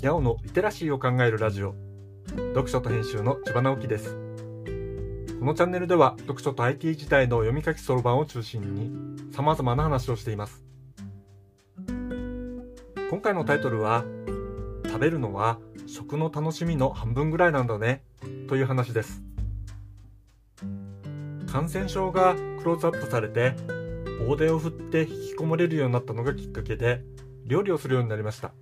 にゃおのリテラシーを考えるラジオ。読書と編集の千葉直樹です。このチャンネルでは読書と IT 時代の読み書きそろばんを中心に様々な話をしています。今回のタイトルは食べるのは食の楽しみの半分ぐらいなんだねという話です。感染症がクローズアップされて大手を振って引きこもれるようになったのがきっかけで料理をするようになりました。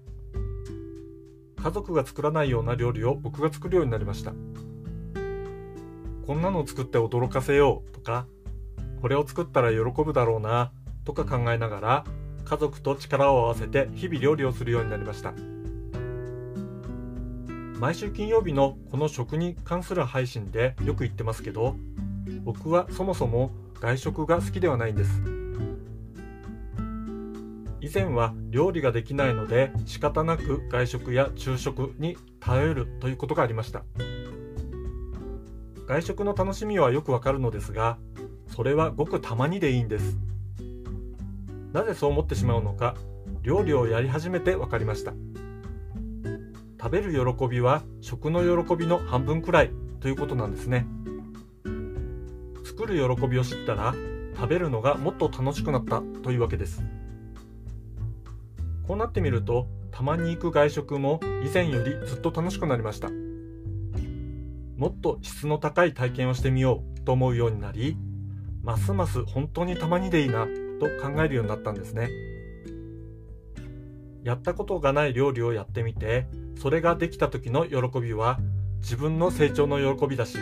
家族が作らないような料理を僕が作るようになりました。こんなのを作って驚かせようとかこれを作ったら喜ぶだろうなとか考えながら家族と力を合わせて日々料理をするようになりました。毎週金曜日のこの食に関する配信でよく言ってますけど僕はそもそも外食が好きではないんです。以前は料理ができないので仕方なく外食や昼食に頼るということがありました。外食の楽しみはよくわかるのですがそれはごくたまにでいいんです。なぜそう思ってしまうのか料理をやり始めて分かりました。食べる喜びは食の喜びの半分くらいということなんですね。作る喜びを知ったら食べるのがもっと楽しくなったというわけです。こうなってみるとたまに行く外食も以前よりずっと楽しくなりました。もっと質の高い体験をしてみようと思うようになりますます本当にたまにでいいなと考えるようになったんですね。やったことがない料理をやってみてそれができた時の喜びは自分の成長の喜びだし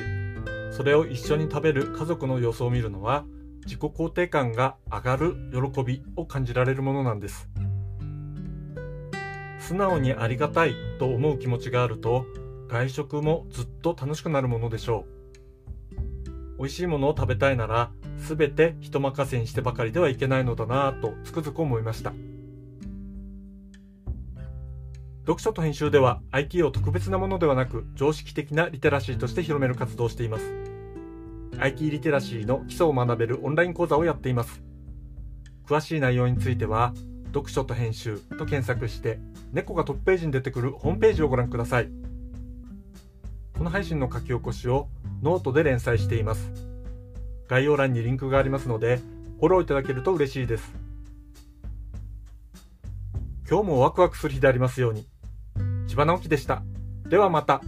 それを一緒に食べる家族の様子を見るのは自己肯定感が上がる喜びを感じられるものなんです。素直にありがたいと思う気持ちがあると外食もずっと楽しくなるものでしょう。美味しいものを食べたいなら全て人任せにしてばかりではいけないのだなぁとつくづく思いました。読書と編集では IT を特別なものではなく常識的なリテラシーとして広める活動をしています。IT リテラシーの基礎を学べるオンライン講座をやっています。詳しい内容については読書と編集と検索して猫がトップページに出てくるホームページをご覧ください。この配信の書き起こしをノートで連載しています。概要欄にリンクがありますのでフォローいただけると嬉しいです。今日もワクワクする日でありますように。千葉直樹でした。ではまた。